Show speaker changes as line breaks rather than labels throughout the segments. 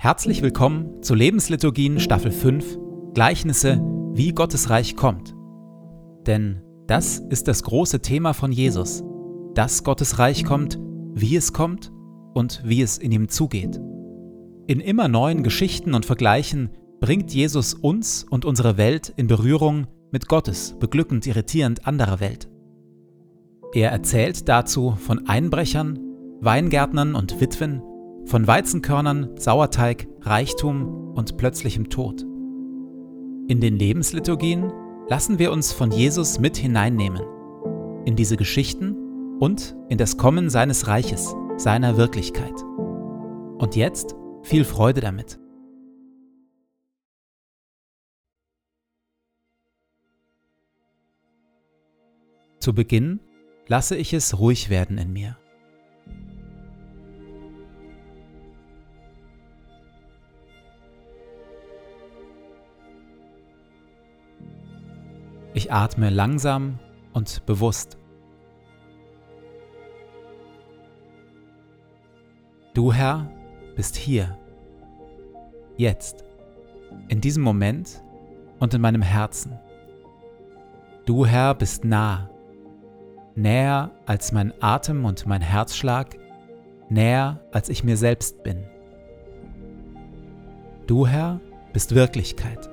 Herzlich willkommen zu Lebensliturgien Staffel 5 Gleichnisse, wie Gottes Reich kommt. Denn das ist das große Thema von Jesus, dass Gottes Reich kommt, wie es kommt und wie es in ihm zugeht. In immer neuen Geschichten und Vergleichen bringt Jesus uns und unsere Welt in Berührung mit Gottes beglückend irritierend anderer Welt. Er erzählt dazu von Einbrechern, Weingärtnern und Witwen, von Weizenkörnern, Sauerteig, Reichtum und plötzlichem Tod. In den Lebensliturgien lassen wir uns von Jesus mit hineinnehmen, in diese Geschichten und in das Kommen seines Reiches, seiner Wirklichkeit. Und jetzt viel Freude damit. Zu Beginn lasse ich es ruhig werden in mir. Ich atme langsam und bewusst. Du Herr bist hier, jetzt, in diesem Moment und in meinem Herzen. Du Herr bist nah, näher als mein Atem und mein Herzschlag, näher als ich mir selbst bin. Du Herr bist Wirklichkeit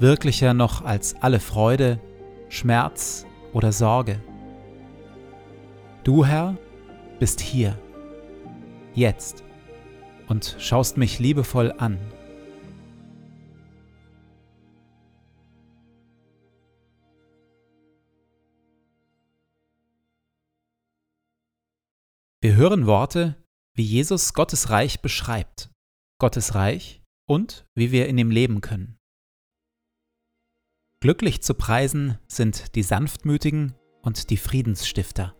wirklicher noch als alle Freude, Schmerz oder Sorge. Du, Herr, bist hier, jetzt und schaust mich liebevoll an. Wir hören Worte, wie Jesus Gottes Reich beschreibt, Gottes Reich und wie wir in ihm leben können. Glücklich zu preisen sind die Sanftmütigen und die Friedensstifter,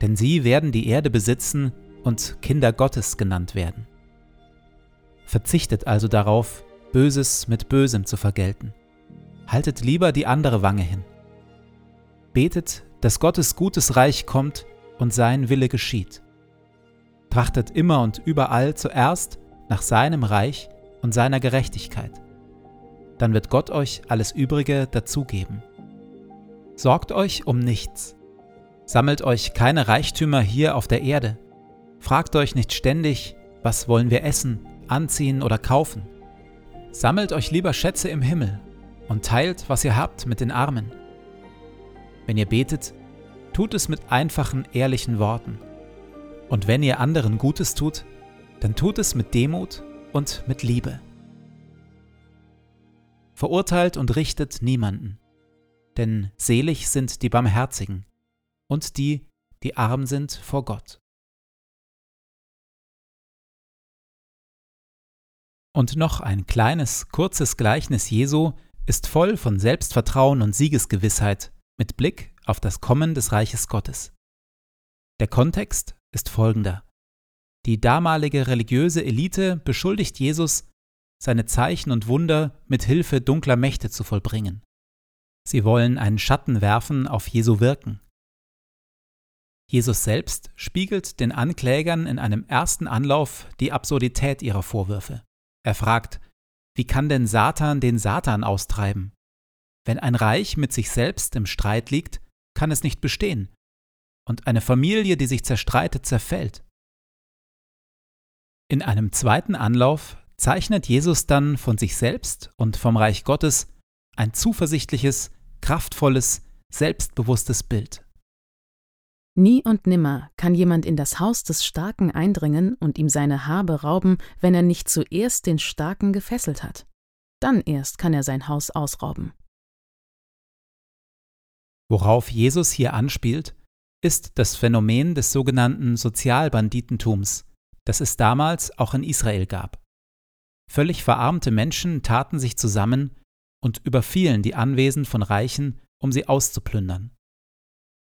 denn sie werden die Erde besitzen und Kinder Gottes genannt werden. Verzichtet also darauf, Böses mit Bösem zu vergelten. Haltet lieber die andere Wange hin. Betet, dass Gottes gutes Reich kommt und sein Wille geschieht. Trachtet immer und überall zuerst nach seinem Reich und seiner Gerechtigkeit dann wird Gott euch alles Übrige dazugeben. Sorgt euch um nichts. Sammelt euch keine Reichtümer hier auf der Erde. Fragt euch nicht ständig, was wollen wir essen, anziehen oder kaufen. Sammelt euch lieber Schätze im Himmel und teilt, was ihr habt, mit den Armen. Wenn ihr betet, tut es mit einfachen, ehrlichen Worten. Und wenn ihr anderen Gutes tut, dann tut es mit Demut und mit Liebe verurteilt und richtet niemanden. Denn selig sind die Barmherzigen und die, die arm sind vor Gott. Und noch ein kleines, kurzes Gleichnis Jesu ist voll von Selbstvertrauen und Siegesgewissheit mit Blick auf das Kommen des Reiches Gottes. Der Kontext ist folgender. Die damalige religiöse Elite beschuldigt Jesus, seine Zeichen und Wunder mit Hilfe dunkler Mächte zu vollbringen. Sie wollen einen Schatten werfen auf Jesu Wirken. Jesus selbst spiegelt den Anklägern in einem ersten Anlauf die Absurdität ihrer Vorwürfe. Er fragt, wie kann denn Satan den Satan austreiben? Wenn ein Reich mit sich selbst im Streit liegt, kann es nicht bestehen. Und eine Familie, die sich zerstreitet, zerfällt. In einem zweiten Anlauf zeichnet Jesus dann von sich selbst und vom Reich Gottes ein zuversichtliches, kraftvolles, selbstbewusstes Bild.
Nie und nimmer kann jemand in das Haus des Starken eindringen und ihm seine Habe rauben, wenn er nicht zuerst den Starken gefesselt hat. Dann erst kann er sein Haus ausrauben.
Worauf Jesus hier anspielt, ist das Phänomen des sogenannten Sozialbanditentums, das es damals auch in Israel gab. Völlig verarmte Menschen taten sich zusammen und überfielen die Anwesen von Reichen, um sie auszuplündern.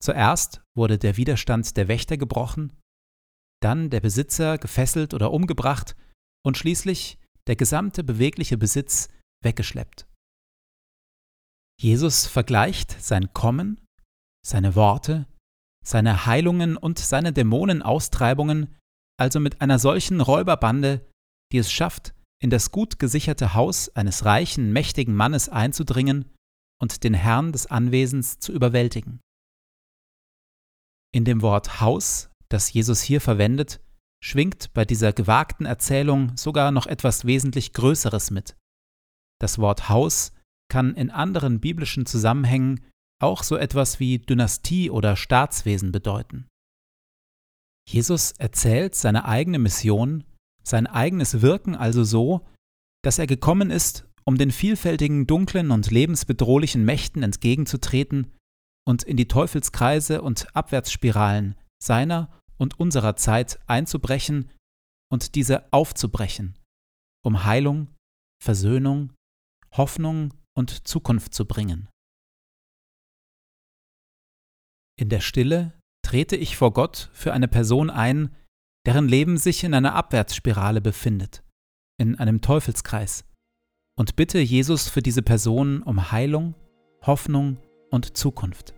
Zuerst wurde der Widerstand der Wächter gebrochen, dann der Besitzer gefesselt oder umgebracht und schließlich der gesamte bewegliche Besitz weggeschleppt. Jesus vergleicht sein Kommen, seine Worte, seine Heilungen und seine Dämonenaustreibungen also mit einer solchen Räuberbande, die es schafft, in das gut gesicherte Haus eines reichen, mächtigen Mannes einzudringen und den Herrn des Anwesens zu überwältigen. In dem Wort Haus, das Jesus hier verwendet, schwingt bei dieser gewagten Erzählung sogar noch etwas wesentlich Größeres mit. Das Wort Haus kann in anderen biblischen Zusammenhängen auch so etwas wie Dynastie oder Staatswesen bedeuten. Jesus erzählt seine eigene Mission, sein eigenes Wirken also so, dass er gekommen ist, um den vielfältigen dunklen und lebensbedrohlichen Mächten entgegenzutreten und in die Teufelskreise und Abwärtsspiralen seiner und unserer Zeit einzubrechen und diese aufzubrechen, um Heilung, Versöhnung, Hoffnung und Zukunft zu bringen. In der Stille trete ich vor Gott für eine Person ein, deren Leben sich in einer Abwärtsspirale befindet, in einem Teufelskreis, und bitte Jesus für diese Person um Heilung, Hoffnung und Zukunft.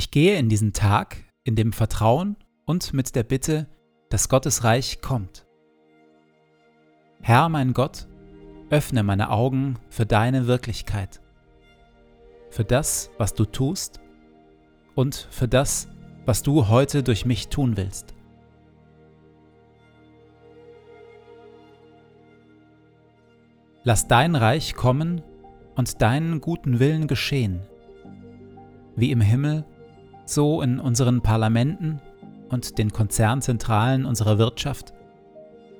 Ich gehe in diesen Tag in dem Vertrauen und mit der Bitte, dass Gottes Reich kommt. Herr mein Gott, öffne meine Augen für deine Wirklichkeit, für das, was du tust und für das, was du heute durch mich tun willst. Lass dein Reich kommen und deinen guten Willen geschehen, wie im Himmel so in unseren Parlamenten und den Konzernzentralen unserer Wirtschaft,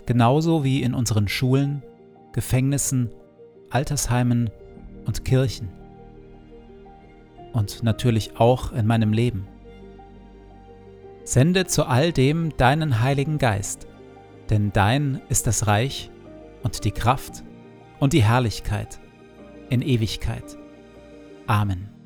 genauso wie in unseren Schulen, Gefängnissen, Altersheimen und Kirchen. Und natürlich auch in meinem Leben. Sende zu all dem deinen Heiligen Geist, denn dein ist das Reich und die Kraft und die Herrlichkeit in Ewigkeit. Amen.